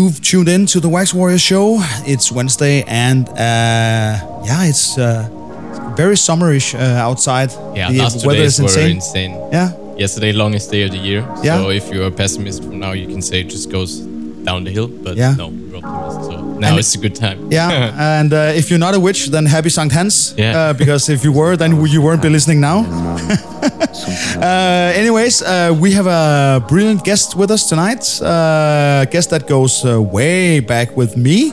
You've tuned in to the Wax Warrior Show. It's Wednesday, and uh, yeah, it's uh, very summerish uh, outside. Yeah, the last weather is were insane. insane. Yeah, Yesterday, longest day of the year. Yeah. So if you're a pessimist from now, you can say it just goes down the hill. But Yeah. no, we're optimists. So now And- it's a good time. yeah, and uh, if you're not a witch, then happy Sankt Hans. Yeah. Uh, because if you were, then you weren't be listening now. Uh, anyways, uh, we have a brilliant guest with us tonight. Uh, guest that goes uh, way back with me.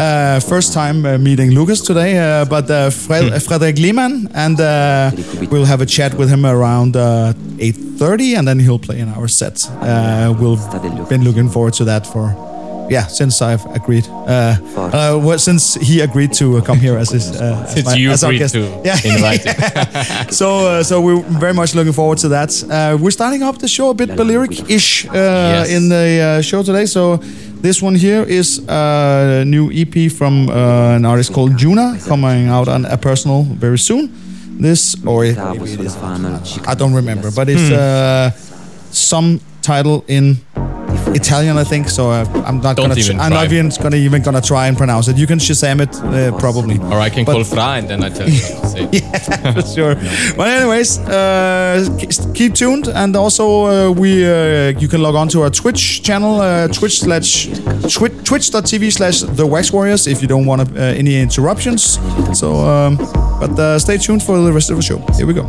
Uh, first time uh, meeting Lucas today, uh, but uh, Fred- Frederick Lehmann, and uh, we'll have a chat with him around uh, 8:30, and then he'll play in our set. Uh, we've been looking forward to that for. Yeah, since I've agreed, uh, uh, well, since he agreed to uh, come here as his, uh, as, Since my- you as agreed guest. to yeah. invite him. so uh, so we're very much looking forward to that. Uh, we're starting off the show a bit Balearic-ish uh, Yes. in the uh, show today. So this one here is a new EP from uh, an artist called Juna, coming out on a personal very soon. This or it, it is, I don't remember, but it's uh, some title in Italian, I think. So uh, I'm not Don't gonna. even I'm not try. even gonna even gonna try and pronounce it. You can Shazam it uh, probably. Or I can But- call Fra and then I tell you what to say. yeah, for sure. But anyways, uh, keep tuned, and also uh, we uh, you can log on to our Twitch channel, uh, Twitch slash twi- Twitch.tv slash The Wax Warriors if you don't want uh, any interruptions. So, um, but uh, stay tuned for the rest of the show. Here we go.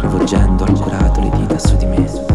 travolgendo ancorato le dita su di me.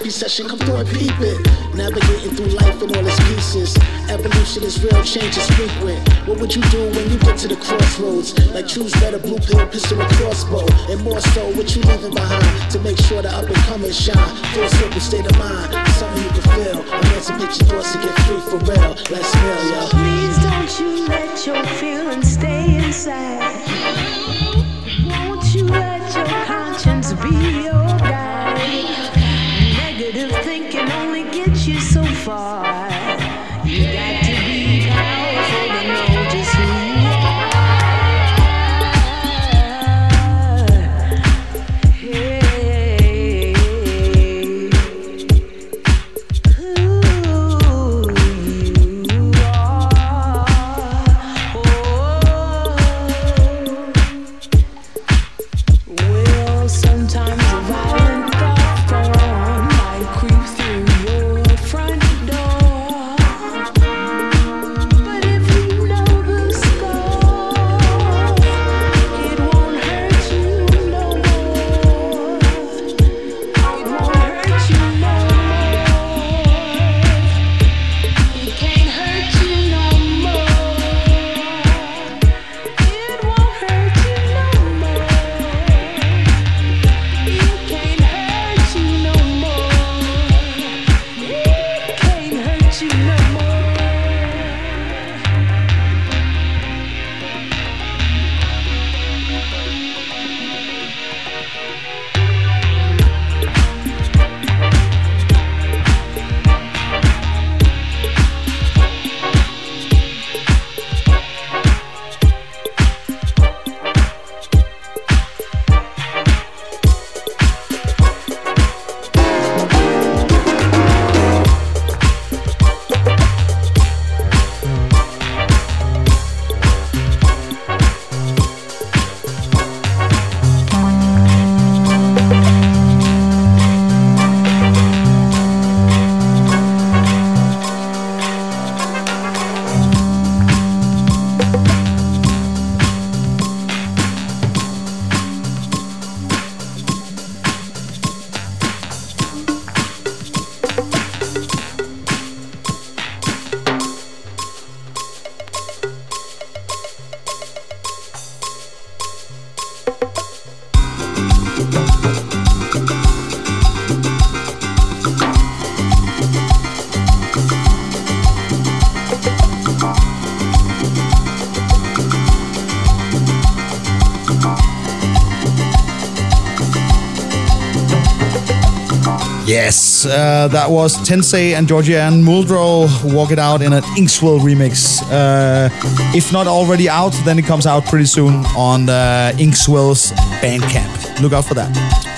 Session, come through and peep it. Navigating through life in all its pieces. Evolution is real, change is frequent. What would you do when you get to the crossroads? Like choose better, blue pill, pistol, or Yes, uh, that was Tensei and Georgia Anne Muldrow walk it out in an Inkswell remix. Uh, if not already out, then it comes out pretty soon on uh, Inkswell's Bandcamp. Look out for that.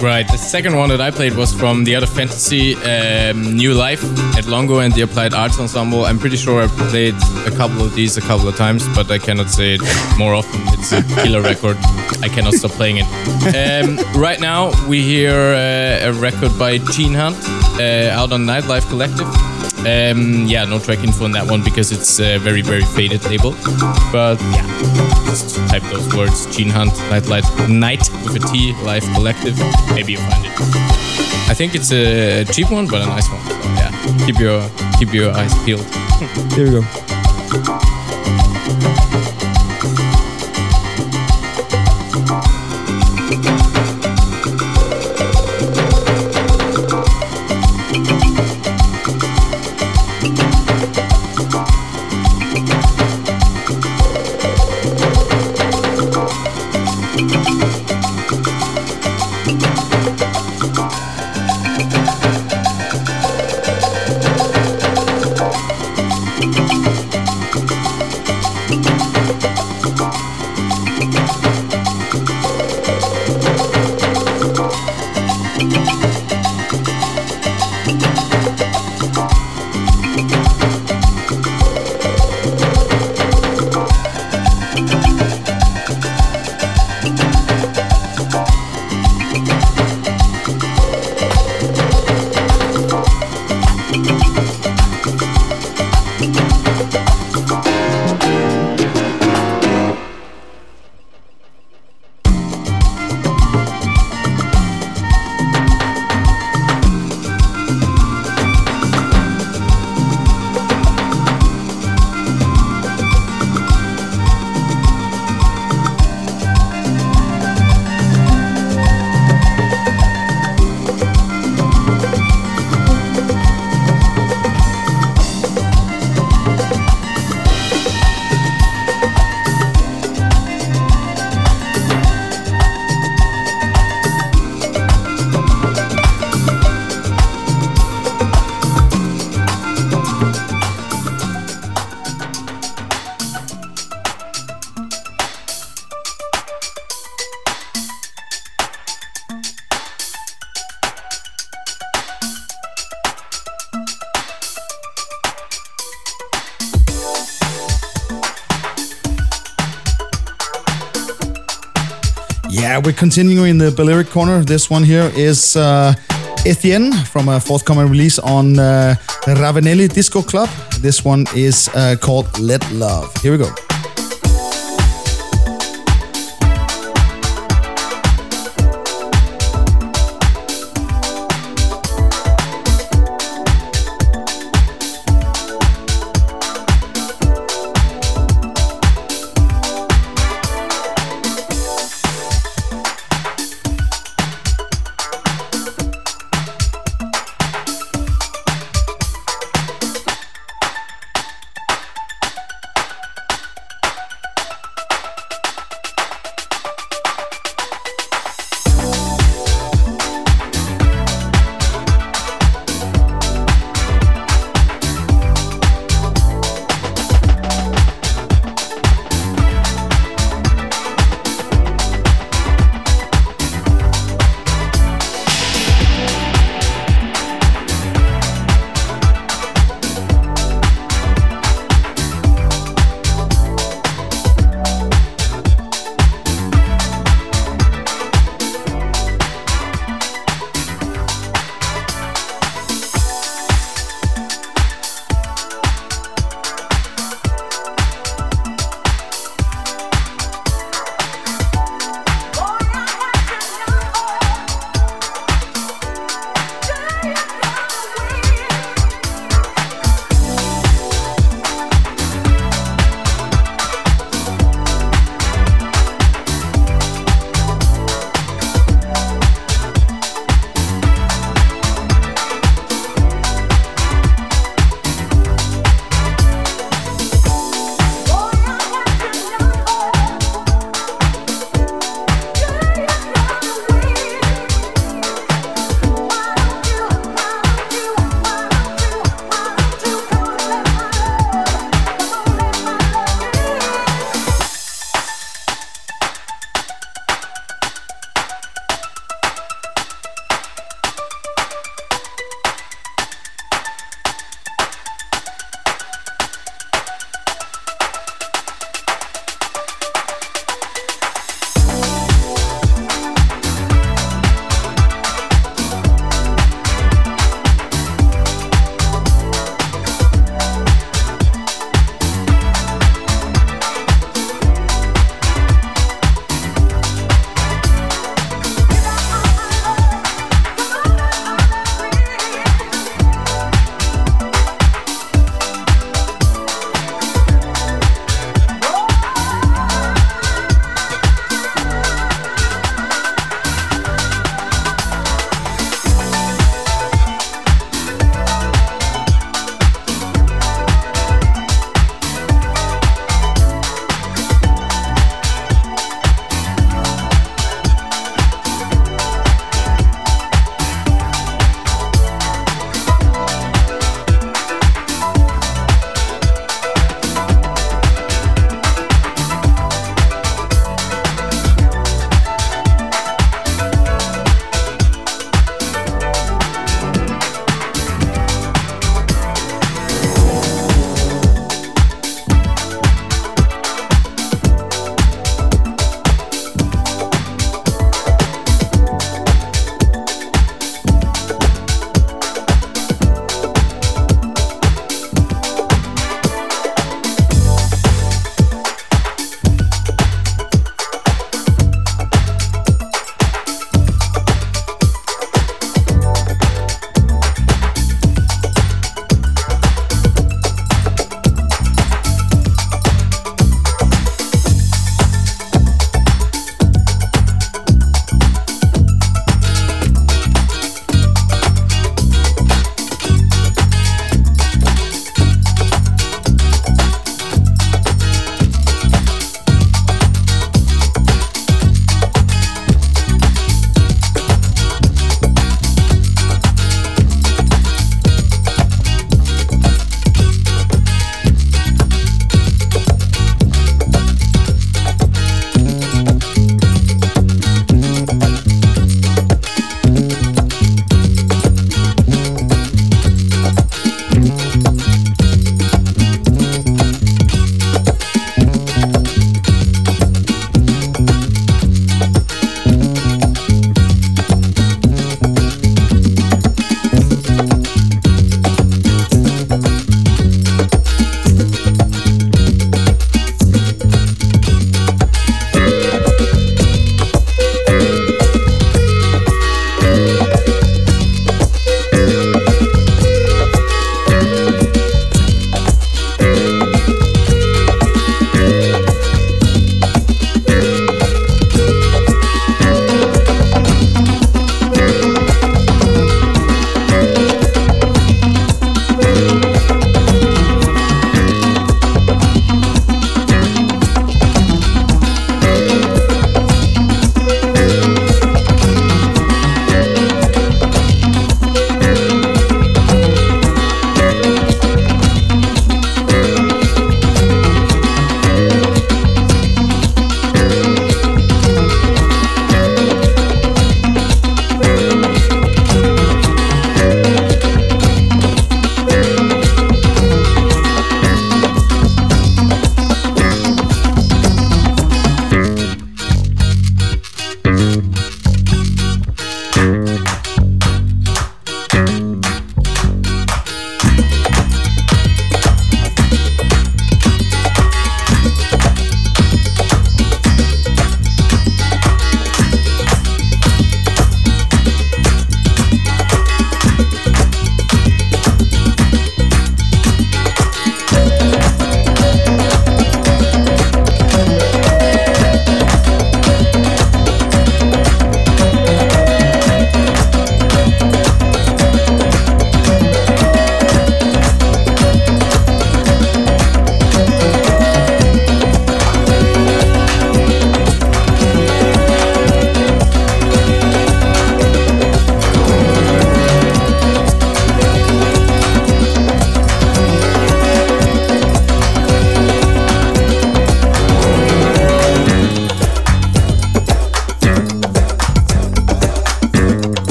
Right. The second one that I played was from the other fantasy um, New Life at Longo and the Applied Arts Ensemble. I'm pretty sure I played a couple of these a couple of times, but I cannot say it more often. It's a killer record. I cannot stop playing it. Um, right now, we hear uh, a record by Gene Hunt out on Nightlife Collective. Um, yeah, no track info on that one because it's a very, very faded label. But yeah, just type those words Gene Hunt, Nightlight, Night with a T, Life Collective. Maybe you'll find it. I think it's a cheap one, but a nice one. So yeah, keep your keep your eyes peeled. Here we go. Yeah, we're continuing in the Balearic corner. This one here is uh, from a forthcoming release on uh, Ravenelli Disco Club. This one is uh, called Let Love. Here we go.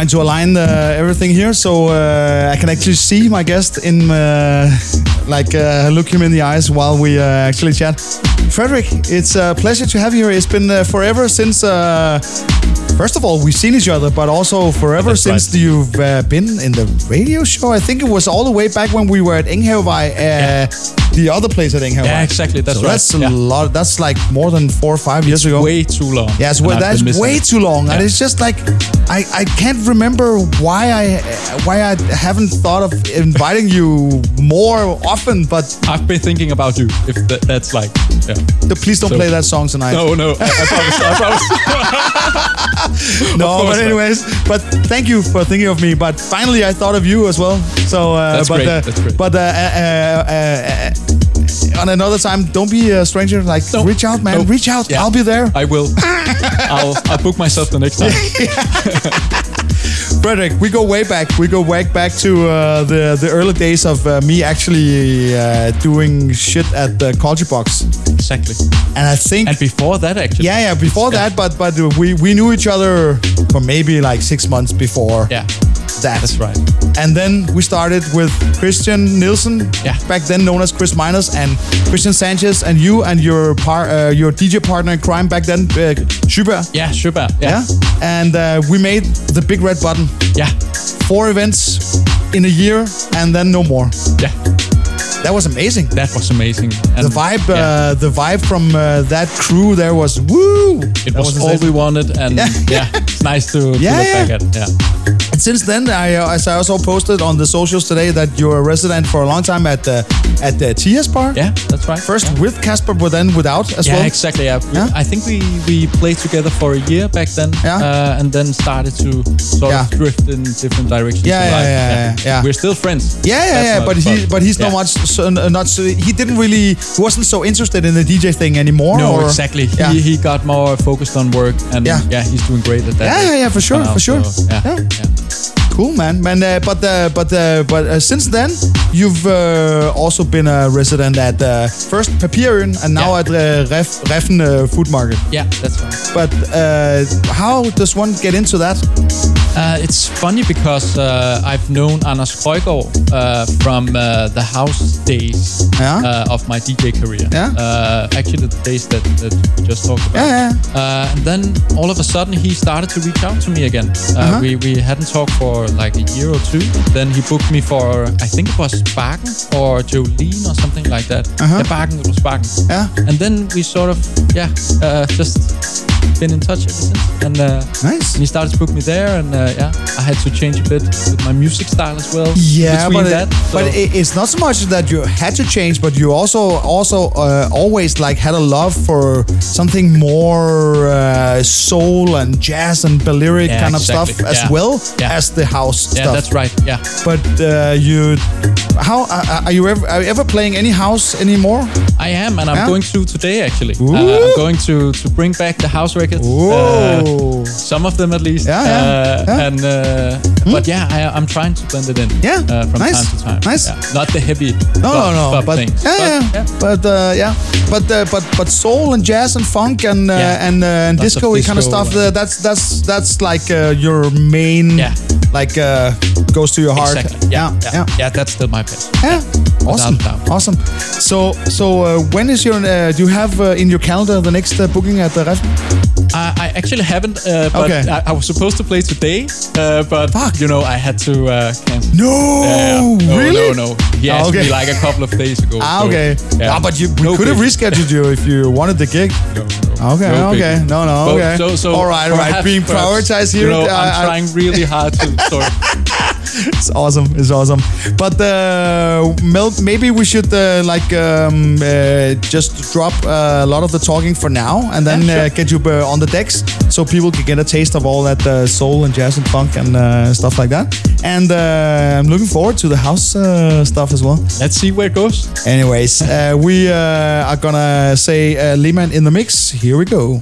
Trying to align uh, everything here so uh, I can actually see my guest in, uh, like, uh, look him in the eyes while we uh, actually chat. Frederick, it's a pleasure to have you here. It's been uh, forever since, uh, first of all, we've seen each other, but also forever That's since right. you've uh, been in the radio show. I think it was all the way back when we were at Enghavevej, uh, the other place at Enghavevej. Yeah, exactly, that's so right. That's a Yeah. lot. That's like more than four or five years ago. Way too long. Yes, and well, that's way too long, and it's just like I, I can't remember why I why I haven't thought of inviting you more often. But I've been thinking about you. If that, that's like, yeah. please don't So- play that song tonight. No, no, I, I promise. I promise. no. But not. anyways, but thank you for thinking of me. But finally, I thought of you as well. So uh, That's but, great, Uh, that's great. But uh, uh, uh, uh, on another time, don't be a stranger. Like No. reach out, man. No. Reach out. Yeah. I'll be there. I will. I'll, I'll book myself the next time. Frederick, we go way back. We go way back to uh, the the early days of uh, me actually uh, doing shit at the Culture Box, Exactly. and I think. And before that, actually. yeah, yeah. Before that, but but we we knew each other for maybe like six months before Yeah. That. That's right. And then we started with Christian Nielsen, Yeah. back then known as Chris Miners, and Christian Sanchez, and you and your par, uh, your DJ partner in crime back then, uh, Schubert. Yeah, sure. Yeah. Yeah. And uh, we made the big red button. Yeah. Four events in a year, and then no more. Yeah. That was amazing. That was amazing. And The vibe, yeah, uh, the vibe from uh, that crew there was woo. it That was, all insane. we wanted, and Yeah. yeah, it's nice to, to look yeah. back at. Yeah. And since then, I, uh, as I also posted on the socials today, that you're a resident for a long time at the at the TS bar. Yeah, that's right. First yeah. with Casper, but then without as Yeah, well. exactly. Yeah. We- Yeah? I think we we played together for a year back then, Yeah. uh, and then started to sort of drift in different directions. Yeah, in yeah, yeah, yeah. We're still friends. Yeah, yeah, yeah, but he, but he's not much, so, uh, not so. He didn't really, he wasn't so interested in the DJ thing anymore. No, or- exactly. He, he got more focused on work, and Yeah. yeah, he's doing great at that. Yeah, yeah, yeah, for sure, for sure. so, yeah, Yeah. Yeah. Cool, man. Man, uh, but uh, but uh, but uh, since then, you've uh, also been a resident at uh, first Papirøen and now Yeah. at uh, Ref, Reffen uh, Food Market. Yeah, that's right. But uh, how does one get into that? Uh, it's funny because uh, I've known Anders Krøjgaard uh, from uh, the house days Yeah. uh, of my DJ career. Yeah. Uh, actually, the days that, that we just talked about. Yeah, Uh, and then all of a sudden, he started to reach out to me again. Uh, Uh-huh. we, we hadn't talked for like a year or two. Then he booked me for, I think it was Barken or Jolene or something like that. Uh-huh. Yeah, Barken, it was Barken. Yeah. And then we sort of, yeah, uh, just been in touch ever since. And uh, Nice. and he started to book me there, and uh, yeah, I had to change a bit with my music style as well. Yeah, but it, so- but it, it's not so much that you had to change, but you also also uh, always like had a love for something more uh, soul and jazz and Balearic Yeah, kind of exactly. stuff as Yeah. well Yeah. as the house yeah, stuff. that's right. Yeah, But uh, you, how uh, are you ever are you ever playing any house anymore? I am, and I'm going to today actually. I'm going to to bring back the house records. Uh, Whoa. some of them at least. Yeah, yeah, Uh, yeah. And uh, but yeah, I, I'm trying to blend it in. Yeah, uh, from nice, time to time. nice. Yeah. Not the heavy. No, no, no. But things. yeah, but, yeah, but uh, yeah, but uh, but but soul and jazz and funk and uh, Yeah. and uh, and of disco kind of stuff. Uh, that's that's that's like uh, your main. Yeah. Like uh, goes to your heart. Exactly. Yeah, yeah, yeah. yeah. That's still my passion. Yeah. Awesome. Without a doubt. Awesome. So so uh, when is your uh, do you have uh, in your calendar the next uh, booking at the Ref? I, I actually haven't, uh, but Okay. I, I was supposed to play today, uh, but Fuck. you know I had to uh, cancel. No, Yeah, no, really? no, no. He Ah, asked okay. me like a couple of days ago. Ah, so, okay. yeah. Ah, but you we No could have rescheduled you if you wanted the gig. No, no. Okay, No okay. big. No, no, But- okay. So, so all right, all right. Being prioritized You here. know, uh, I'm trying really hard to sort of It's awesome. It's awesome. But uh, Mel, maybe we should uh, like um, uh, just drop uh, a lot of the talking for now, and then Yeah, uh, get you uh, on the decks so people can get a taste of all that uh, soul and jazz and funk and uh, stuff like that. And uh, I'm looking forward to the house uh, stuff as well. let's see where it goes. Anyways, uh, we uh, are gonna say uh, Lehman in the mix. Here we go.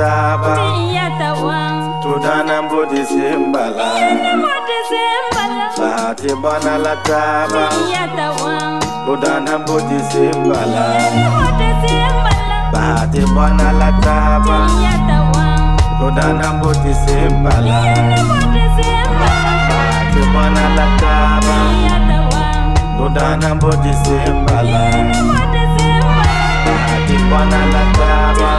Taba. Tudana mbudi simbala Bati bwana la taba. Tudana mbudi simbala Bati bwana la taba. Tudana mbudi simbala Bati bwana la taba. Tudana mbudi simbala Bati bwana la taba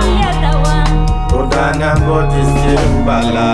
Tudana mbudi simbala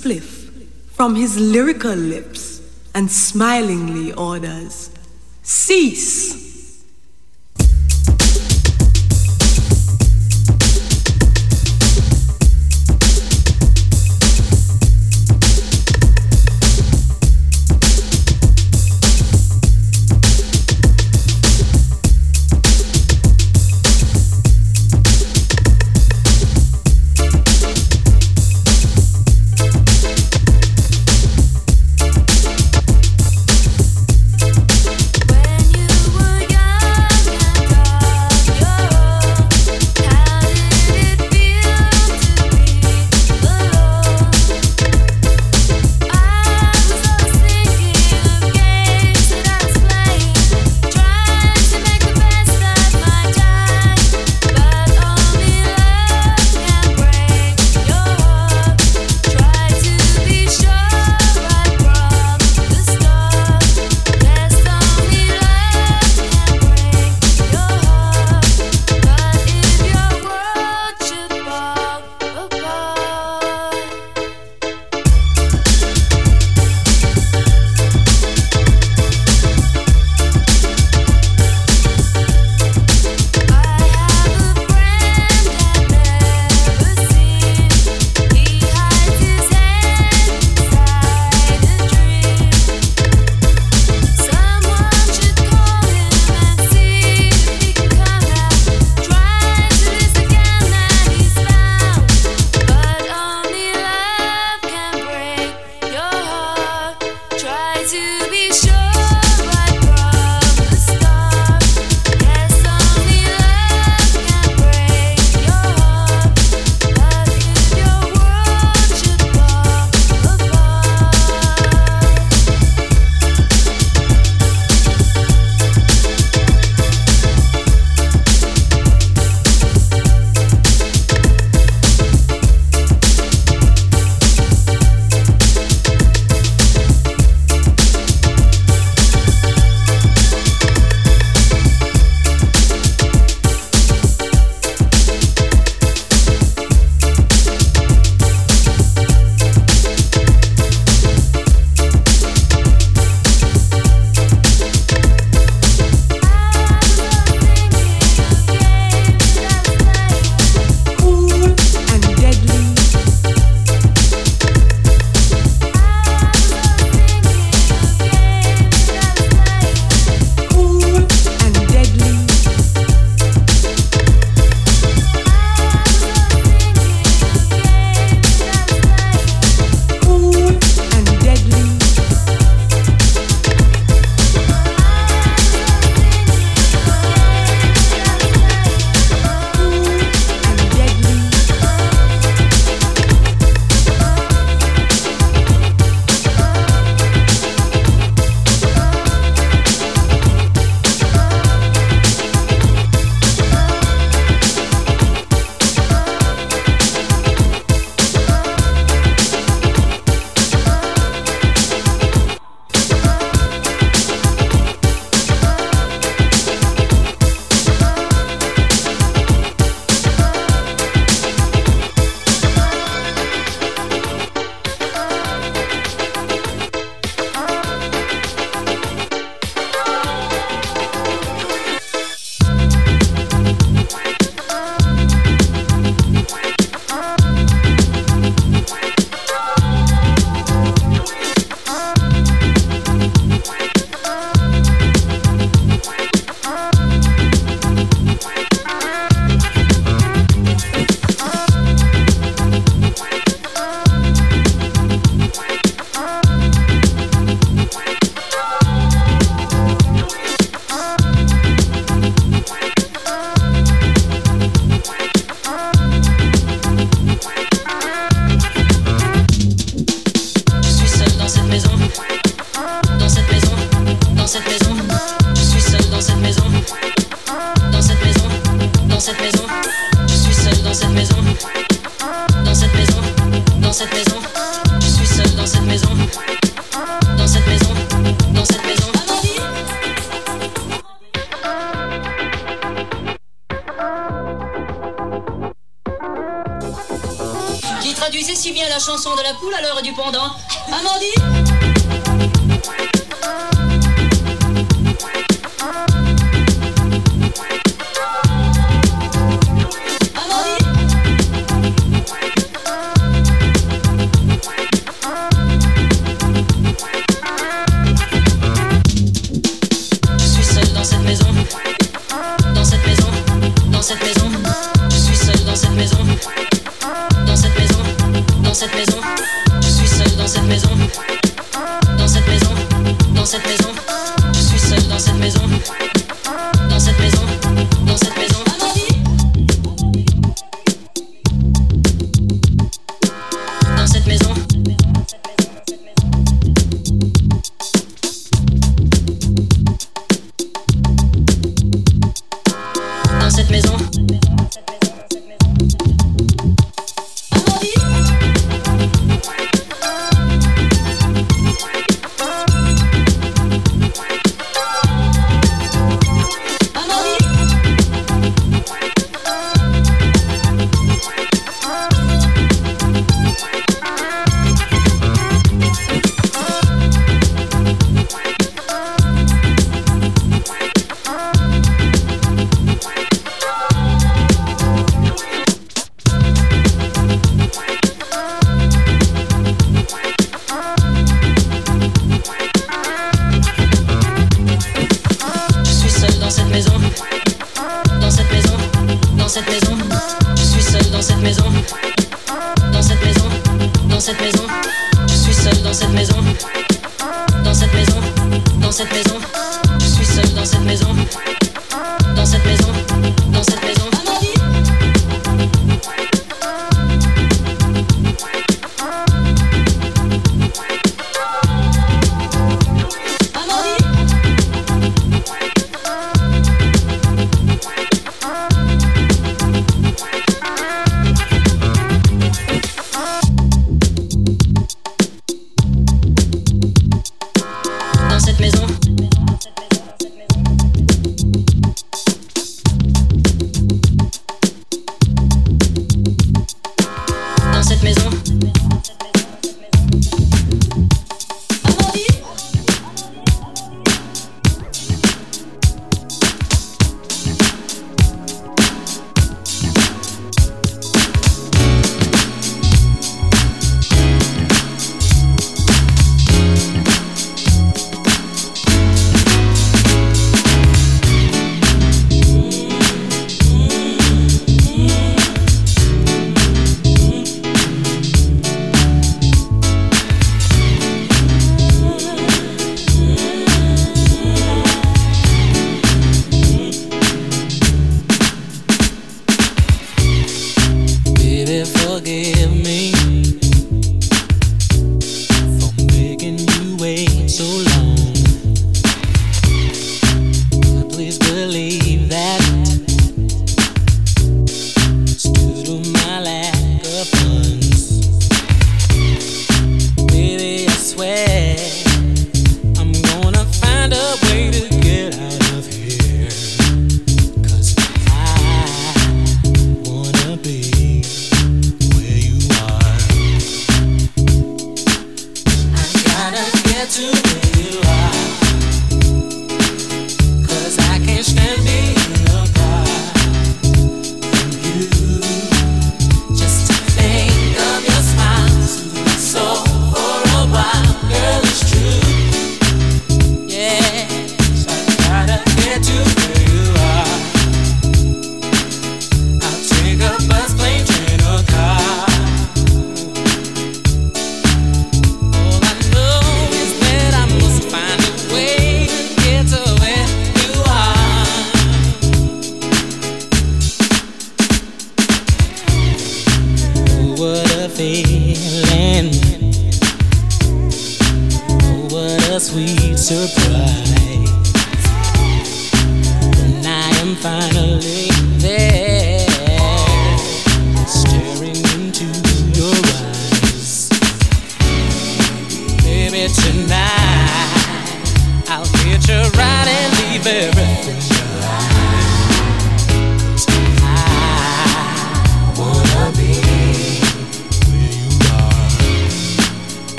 spliff from his lyrical lips and smilingly orders, Cease!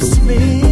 Helps me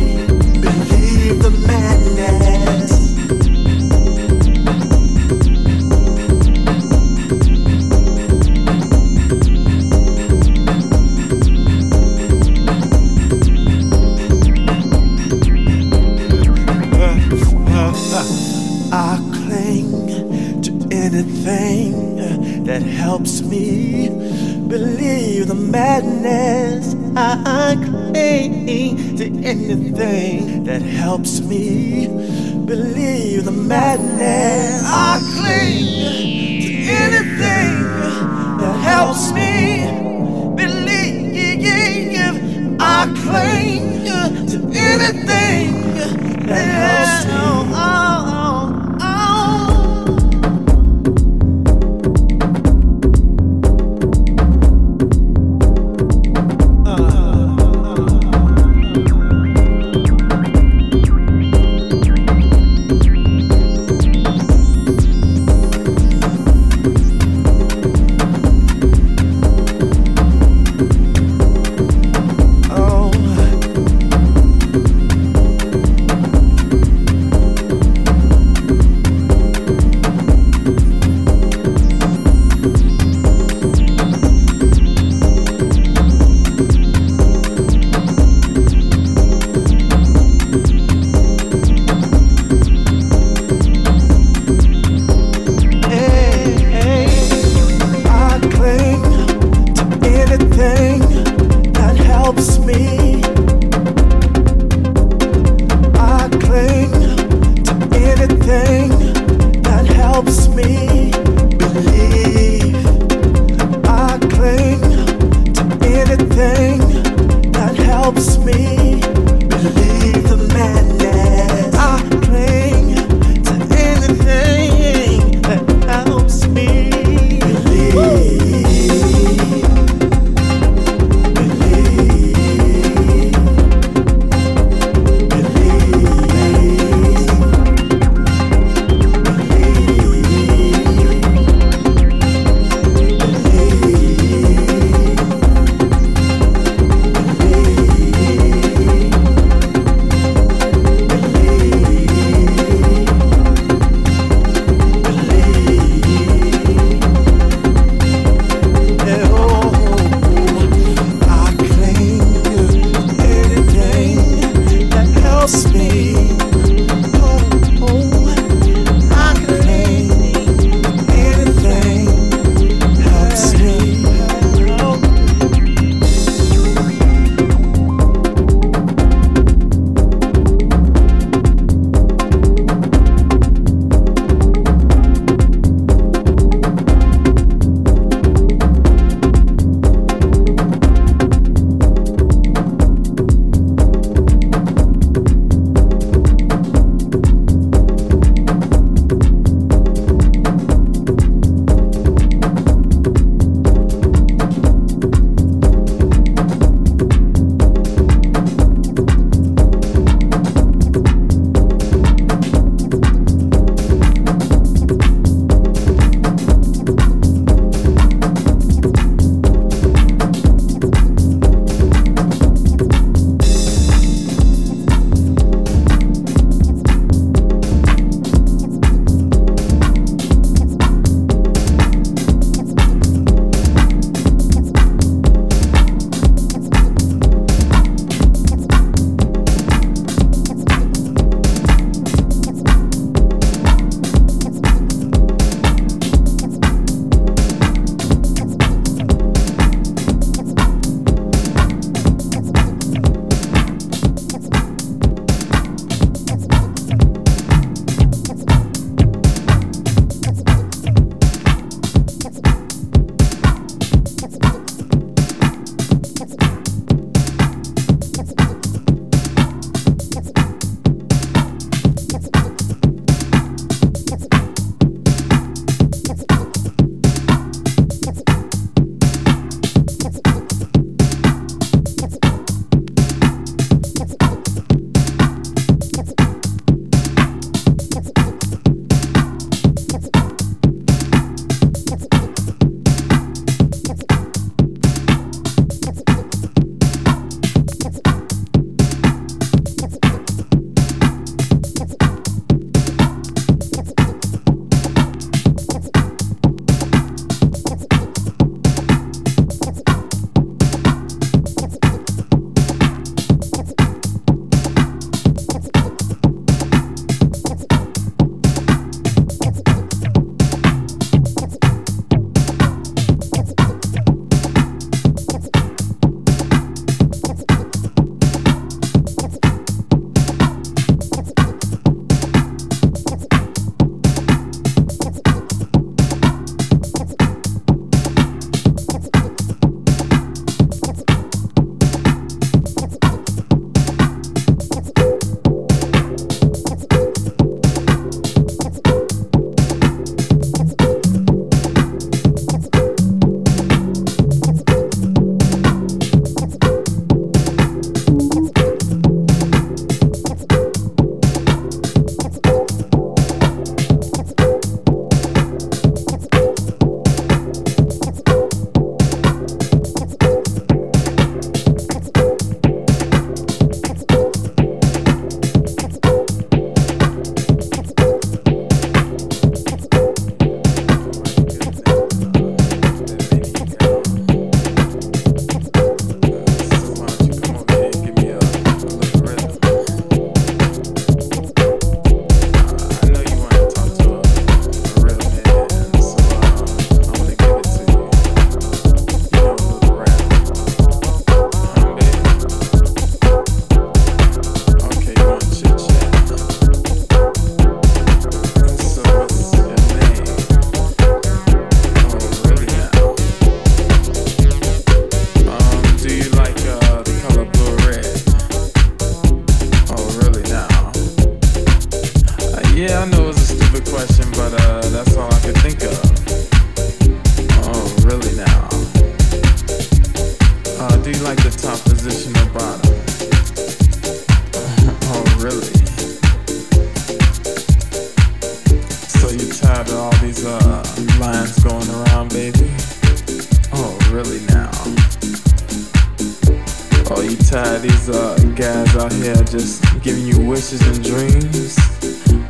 Oh, you tired these uh, guys out here just giving you wishes and dreams?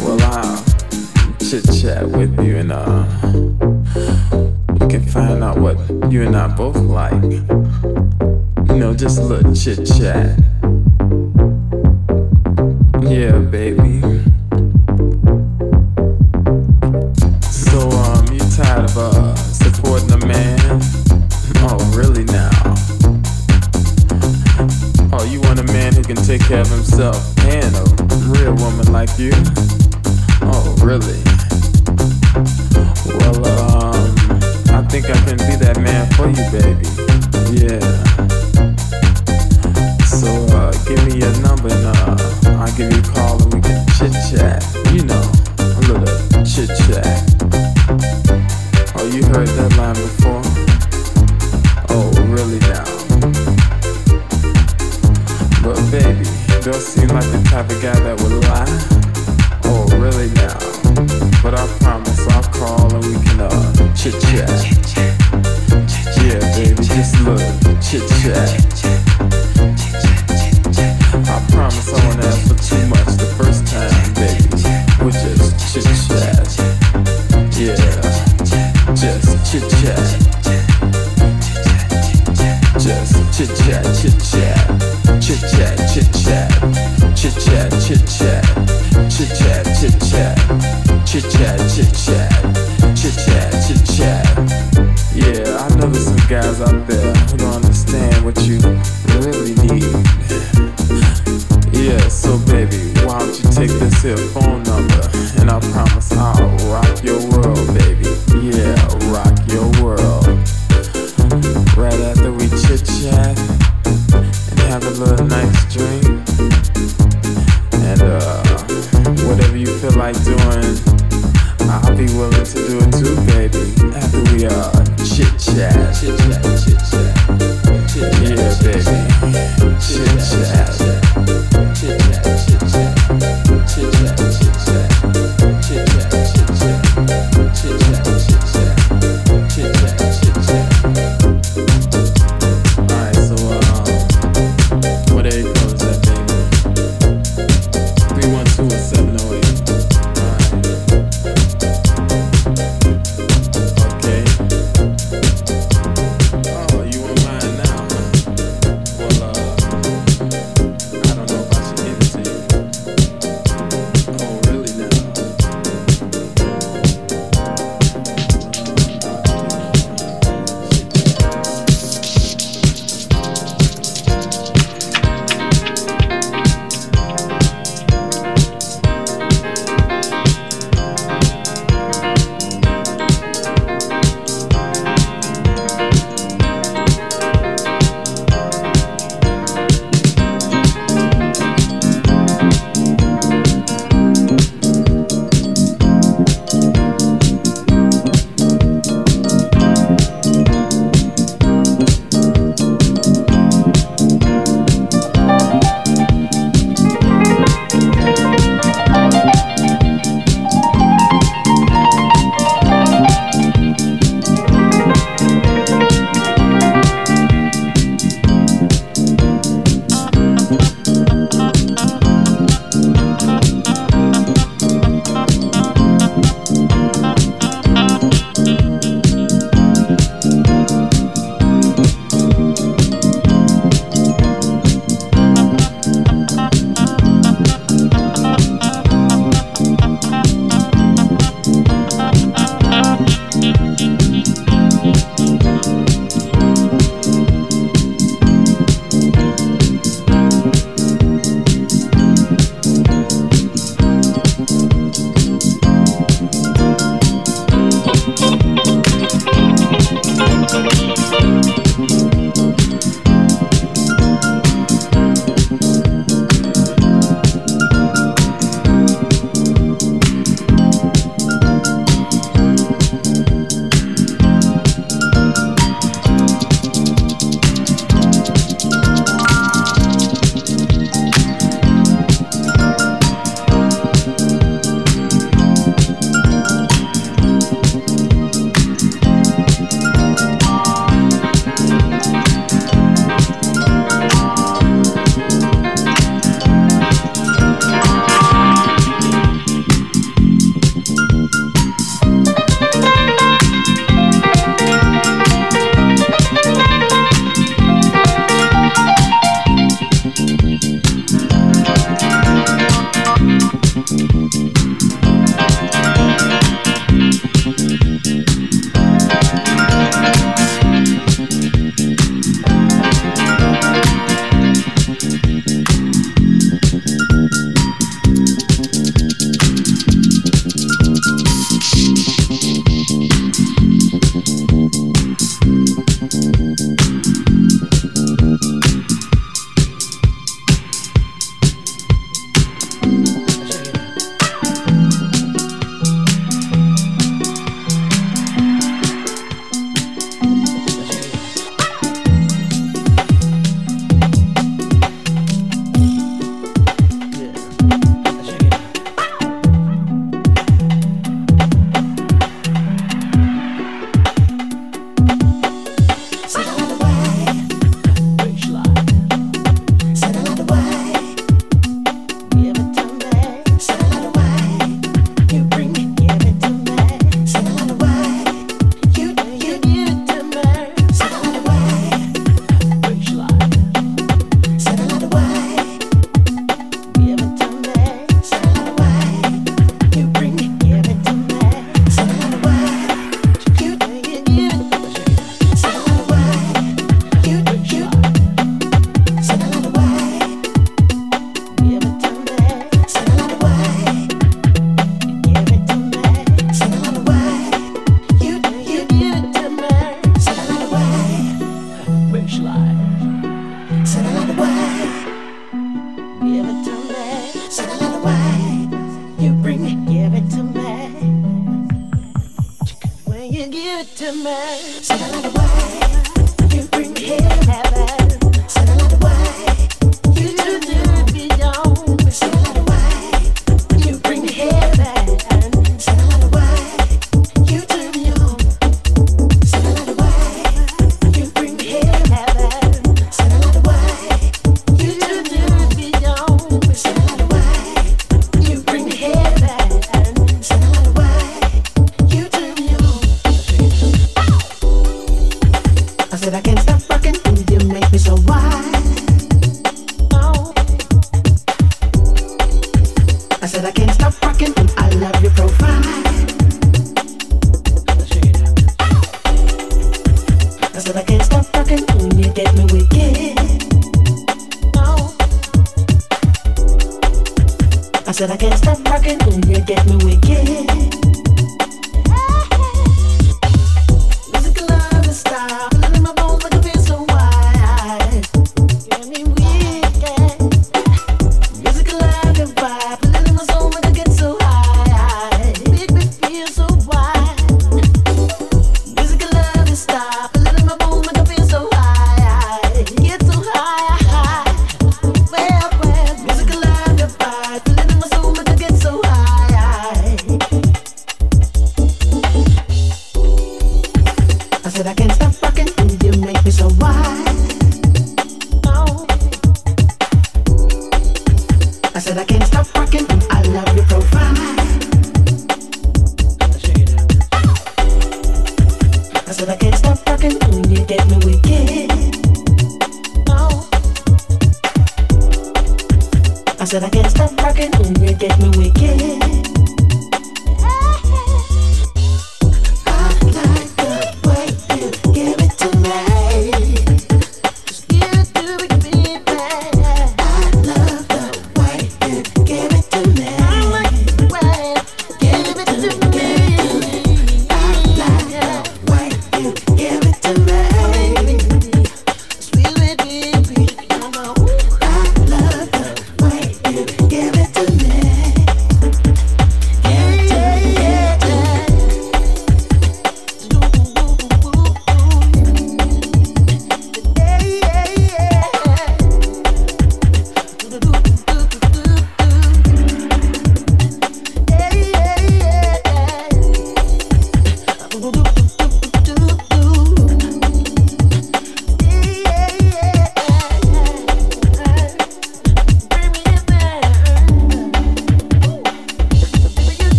Well, I'll chit chat with you and uh, we can find out what you and I both like. You know, just a little chit chat. Yeah, baby. Of himself and a real woman like you? Oh, really? Well, um, I think I can be that man for you, baby. Yeah. So, uh, give me your number and uh, I'll give you a call and we can chit chat. You know, a little chit chat. Oh, you heard that line before? Don't seem like the type of guy that would lie. Oh, really now? But I promise I'll call and we can uh chit chat. Yeah, baby, just look, chit chat.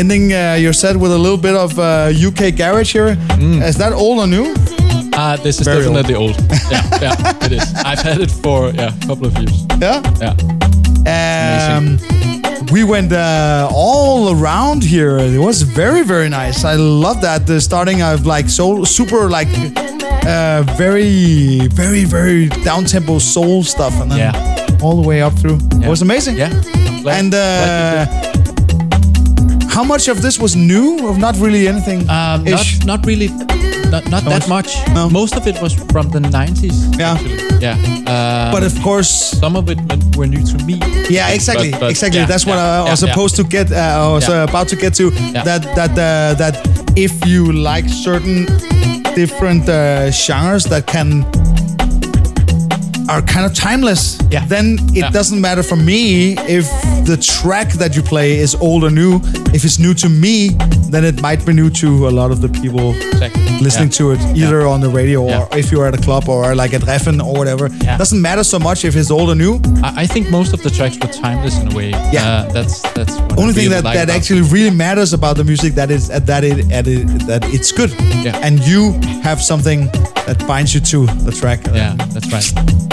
Ending uh, your set with a little bit of uh, UK garage here. Is that old or new? Uh, this is Very definitely old. yeah, yeah, it is. I've had it for yeah, a couple of years. Yeah? Yeah. Um, we went uh, all around here. It was very, very nice. I love that. The starting of like soul, super like uh, very, very, very down tempo soul stuff, and then Yeah. all the way up through. It was amazing. Yeah. And uh, how much of this was new? Of not really anything. Um, not, not really, not, not that much. No. Most of it was from the 90s. Yeah. Actually. Yeah. Um, But of course, some of it were- new to me. Yeah, exactly, But- but exactly. yeah, That's what yeah, I was supposed to get. Uh, I was uh, about to get to that that uh, that if you like certain different uh, genres that can are kind of timeless, Yeah. then it Yeah. doesn't matter for me if the track that you play is old or new. If it's new to me, then it might be new to a lot of the people Exactly. listening Yeah. to it, either on the radio or if you're at a club or like at Reffen or whatever. Yeah. Doesn't matter so much if it's old or new. I, I think most of the tracks were timeless in a way. Yeah. Uh, that's that's I only thing really that, like that actually really matters about the music that is that it, at it that it's good Yeah. and you have something that binds you to the track Yeah, that's right.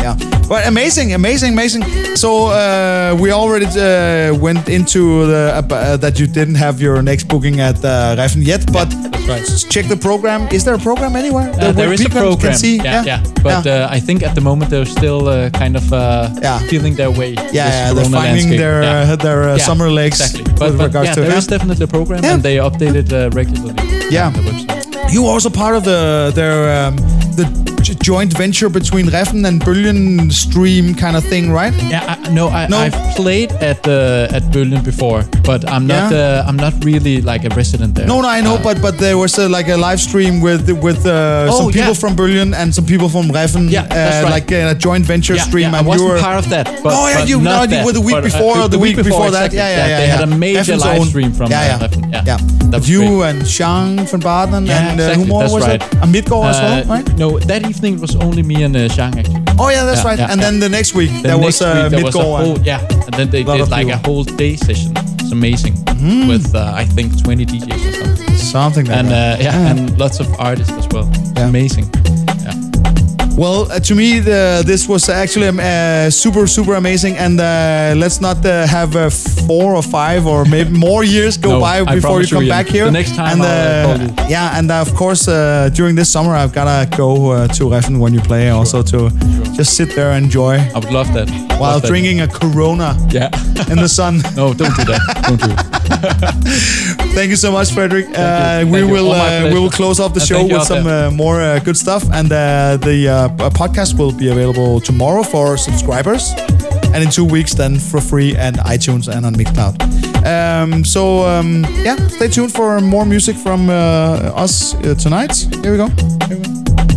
Yeah but amazing amazing amazing so uh, we already uh, went into the uh, that you didn't have your next booking at uh, Reffen yet but That's right. check the program is there a program anywhere Uh, there is a program. can see yeah, yeah. But Uh, I think at the moment they're still uh, kind of uh, Yeah. feeling their way. yeah, yeah they're finding landscape. their Yeah. uh, their uh, Yeah, summer legs Exactly. with But, but yeah, there yeah. definitely a program, Yeah. and they update it uh, regularly. Yeah. On the website. You were also part of the their um, the j- joint venture between Reffen and Bølgen Stream kind of thing, right? Yeah, I, no, I, No? I've played at uh, at Berlin before, but I'm not. Yeah? Uh, I'm not really like a resident there. No, no, I know, but but there was uh, like a live stream with with uh, Oh, some people yeah. from Bølgen and some people from Reffen. Yeah, that's uh, right. Like uh, a joint venture Yeah, stream, yeah, I wasn't were part of that. But, oh yeah, you no, you were the week but, uh, before or the, week before, that. exactly. Yeah, yeah, yeah. They had a major Reffen's live own. stream from yeah, uh, yeah. Reffen. Yeah, yeah. That you and Jean van Baden and uh, who more was it? And Midgaard as well, Uh, right? No, that evening it was only me and uh, Zhang actually. Oh yeah, that's Yeah, right. yeah, and yeah. then the next week The there next was uh, week there was whole yeah, and then they did like a whole day session. It's amazing Mm-hmm. with uh, I think 20 DJs or something. Something like and that. Uh, yeah, and lots of artists as well. Amazing. Yeah. Well, uh, to me, the, this was actually um, uh, super, super amazing. And uh, let's not uh, have uh, four or five or maybe more years go No, by before you you, come Ian. back here. The next time and, I'll, uh, you. Yeah, and uh, of course, uh, during this summer, I've gotta go uh, to Reffen when you play, also to just sit there and enjoy I would love that. while Love that. drinking a Corona Yeah. in the sun. no, don't do that. Don't do it. Thank you so much, Frederik. Uh, we you. will uh, we will close off the show with some uh, more uh, good stuff, and uh, the uh, podcast will be available tomorrow for subscribers, and in two weeks then for free and iTunes and on Mixcloud. Um, so um, yeah, stay tuned for more music from uh, us uh, tonight. Here we go. Here we go.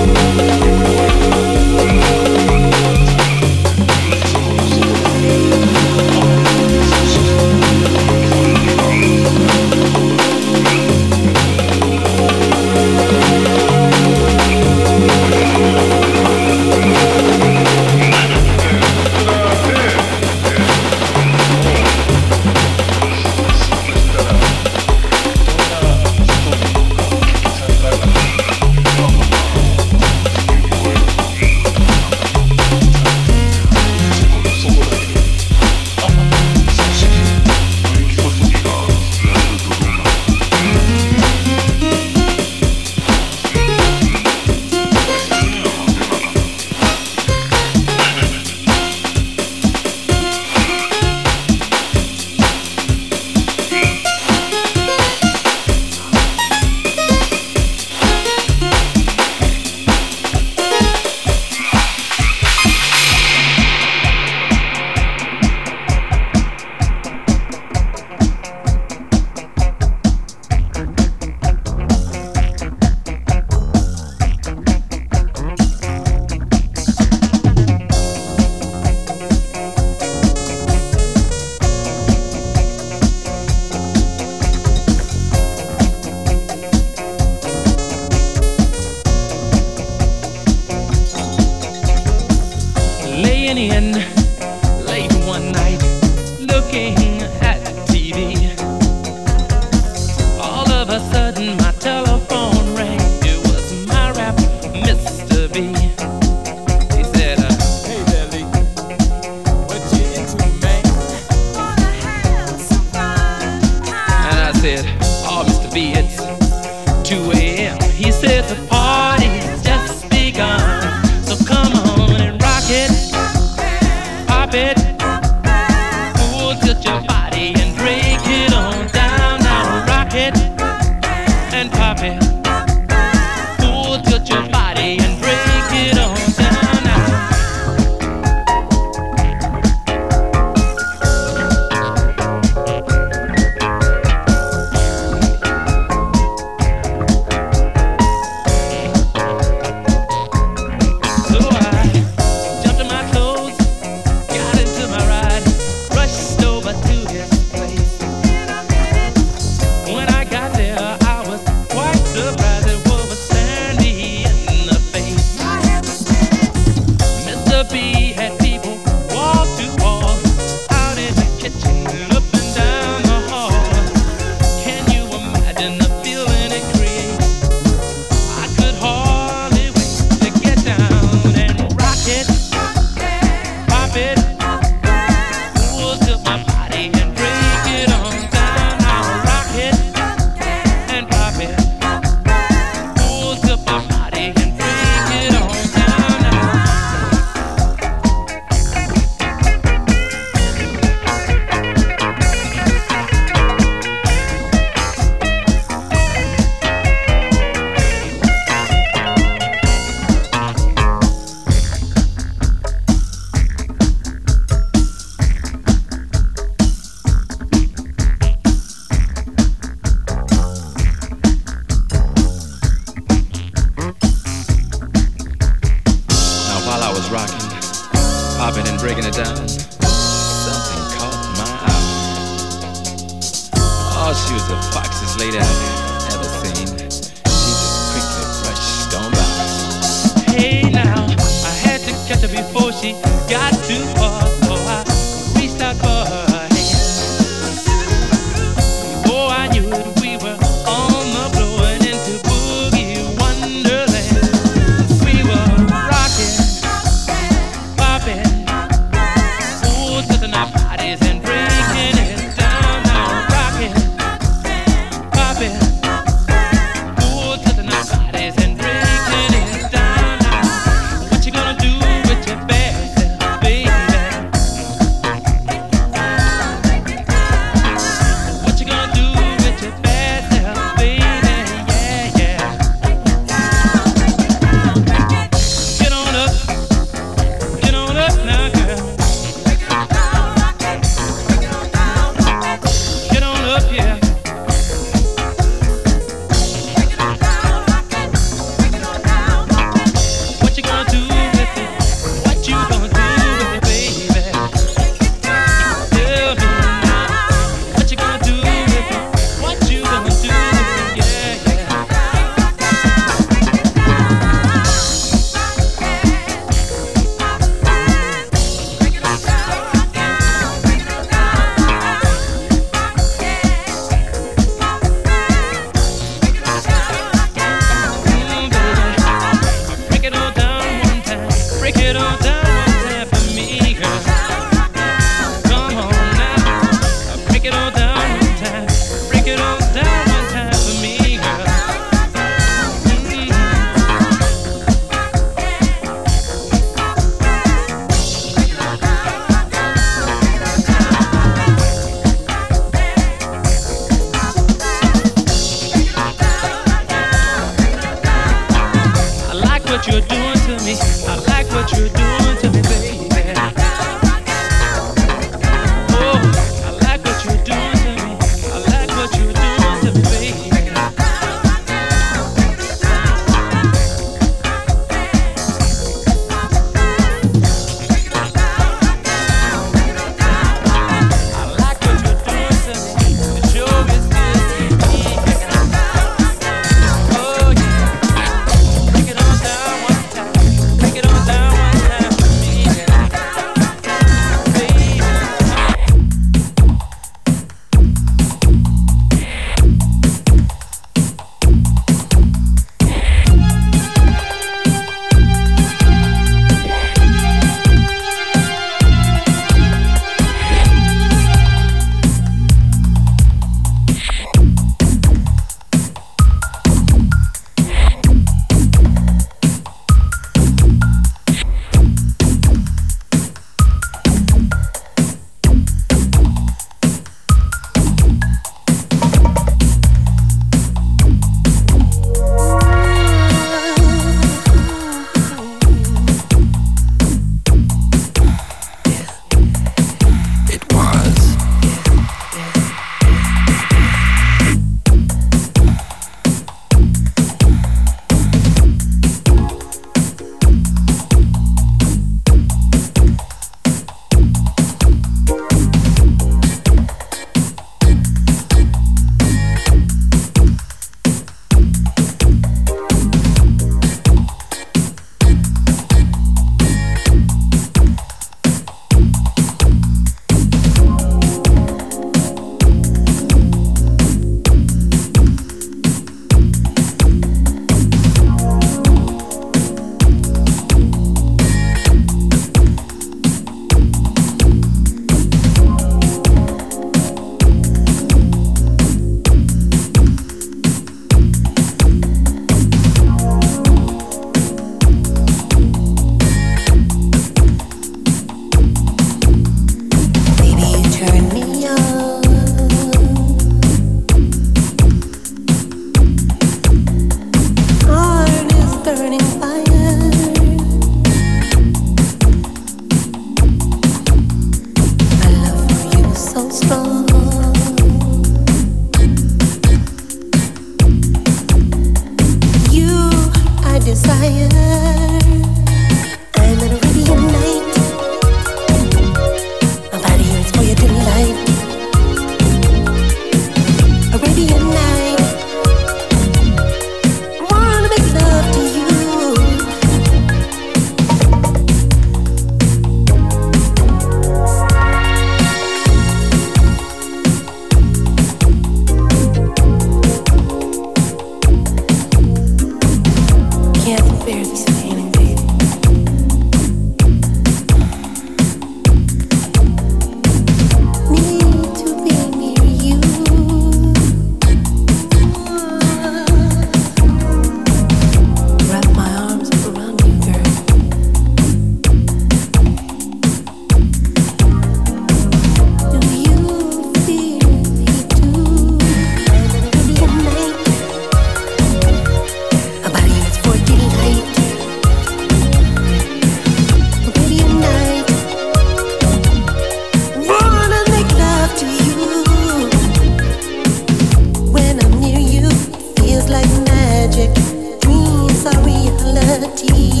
guilty.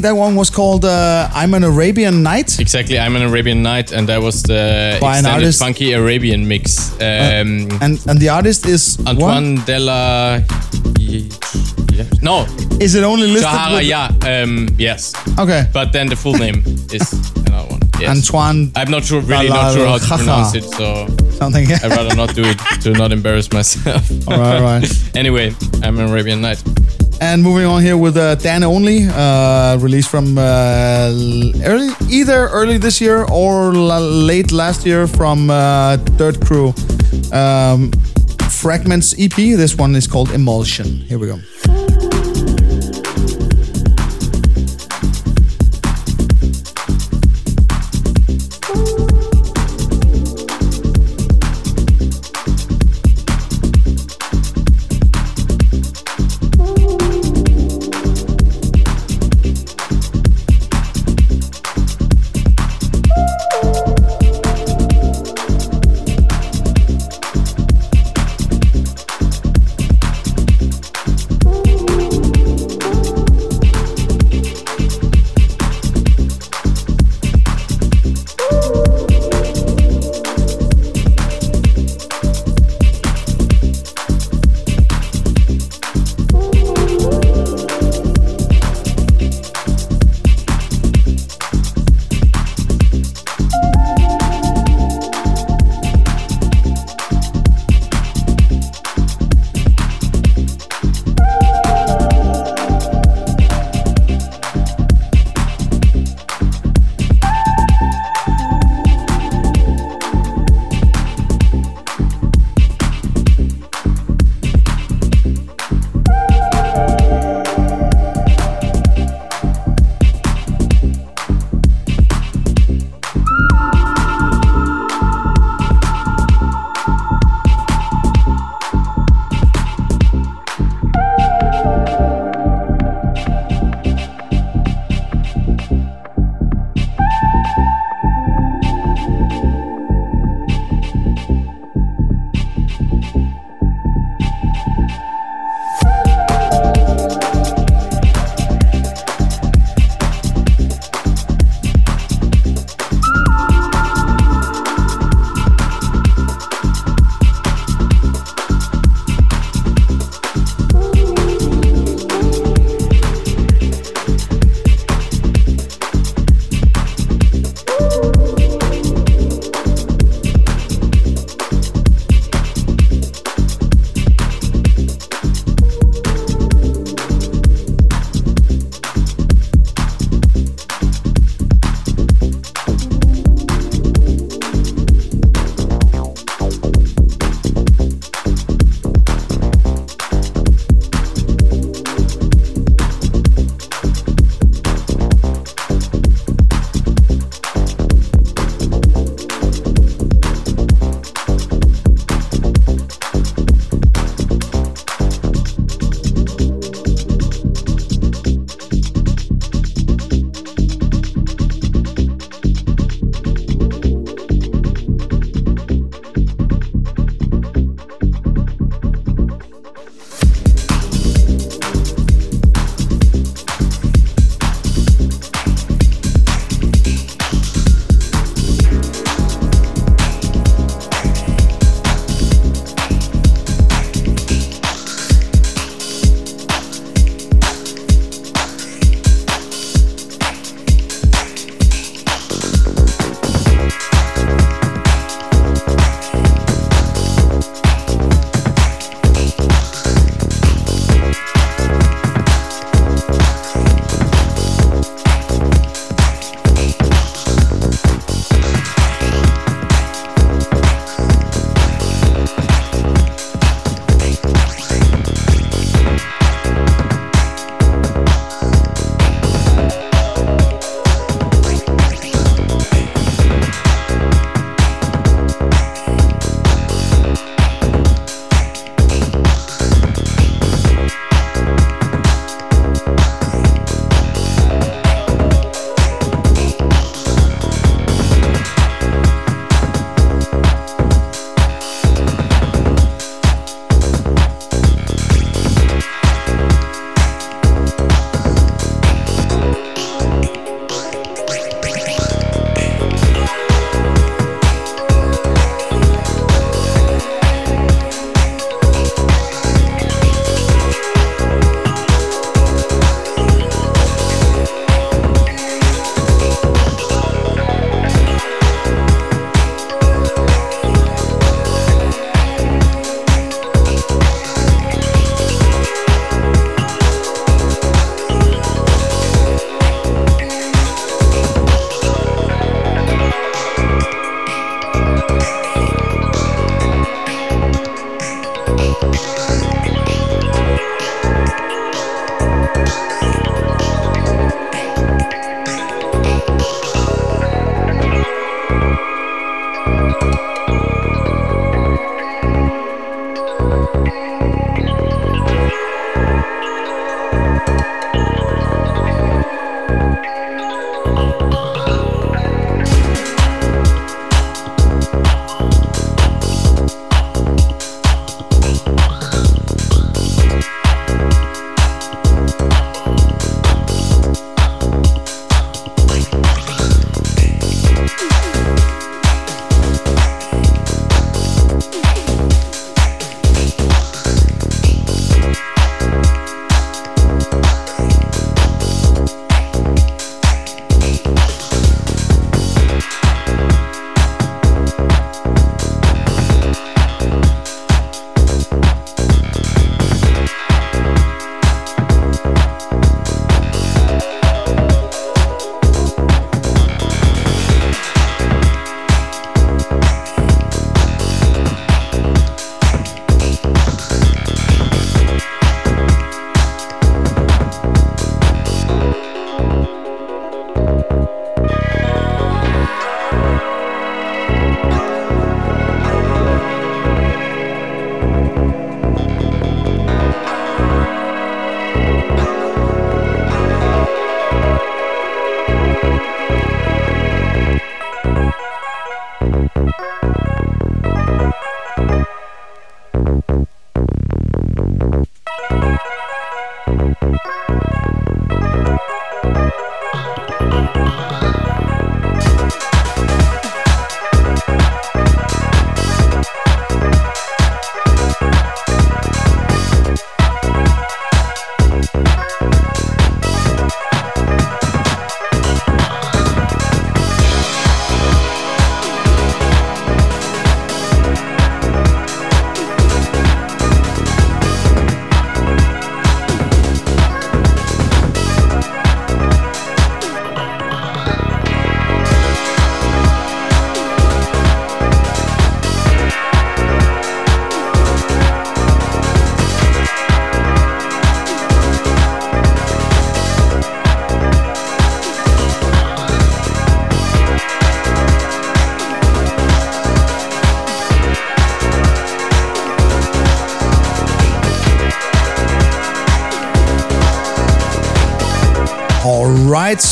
Think that one was called uh, I'm an Arabian Night. Exactly, I'm an Arabian Night, and that was the By extended artist- funky Arabian mix. Um, And and the artist is Antoine what? Della. Yeah. No. Is it only listed Sahara, with- yeah. Um, yes. Okay. But then the full name is another one. Yes. Antoine. I'm not sure, really not sure how to pronounce it, so Something. I'd rather not do it to not embarrass myself. All right, all right. anyway, I'm an Arabian Night. And moving on here with uh, Dan Only, uh, released from uh, early, either early this year or la- late last year from uh, Dirt Crew. Um, Fragments EP. This one is called Emulsion. Here we go.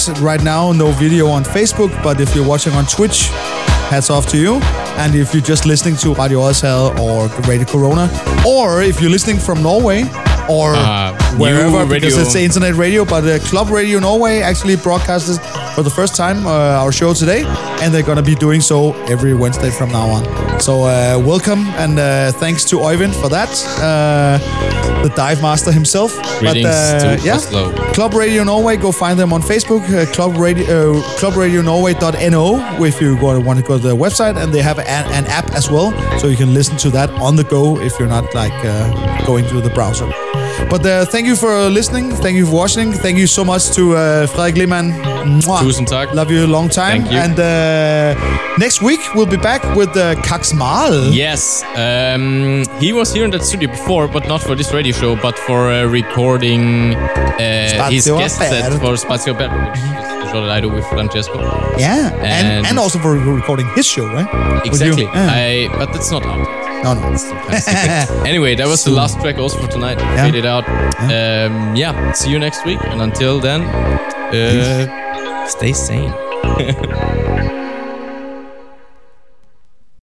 Right, right now no video on Facebook, but if you're watching on Twitch, hats off to you. And if you're just listening to Radio Oshel or Radio Corona, or if you're listening from Norway or Uh, wherever, because radio. it's internet radio, but uh, Club Radio Norway actually broadcasted for the first time uh, our show today, and they're gonna be doing so every Wednesday from now on. So uh, welcome and uh, thanks to Oyvind for that, uh, the dive master himself. Greetings to yeah, Oslo. Club Radio Norway. Go find them on Facebook. Uh, Club Radio uh, ClubRadioNorway.no. If you go, want to go to their website, and they have an, an app as well, so you can listen to that on the go if you're not like uh, going through the browser. But uh, thank you for listening. Thank you for watching. Thank you so much to uh, Frederik Lehmann. Mwah. Tusind tak. Love you a long time. Thank you. And uh, next week we'll be back with uh, Kaxmal. Yes, um, he was here in that studio before, but not for this radio show, but for uh, recording uh, his guest set for Spazio Aperto, which is the show that I do with Francesco. Yeah, and, And- and also for recording his show, right? Exactly. Yeah. I, but it's not out. no, no. Anyway, that was the last track also for tonight. Yeah. Fade it out. Um, yeah, see you next week. And until then, uh, stay sane.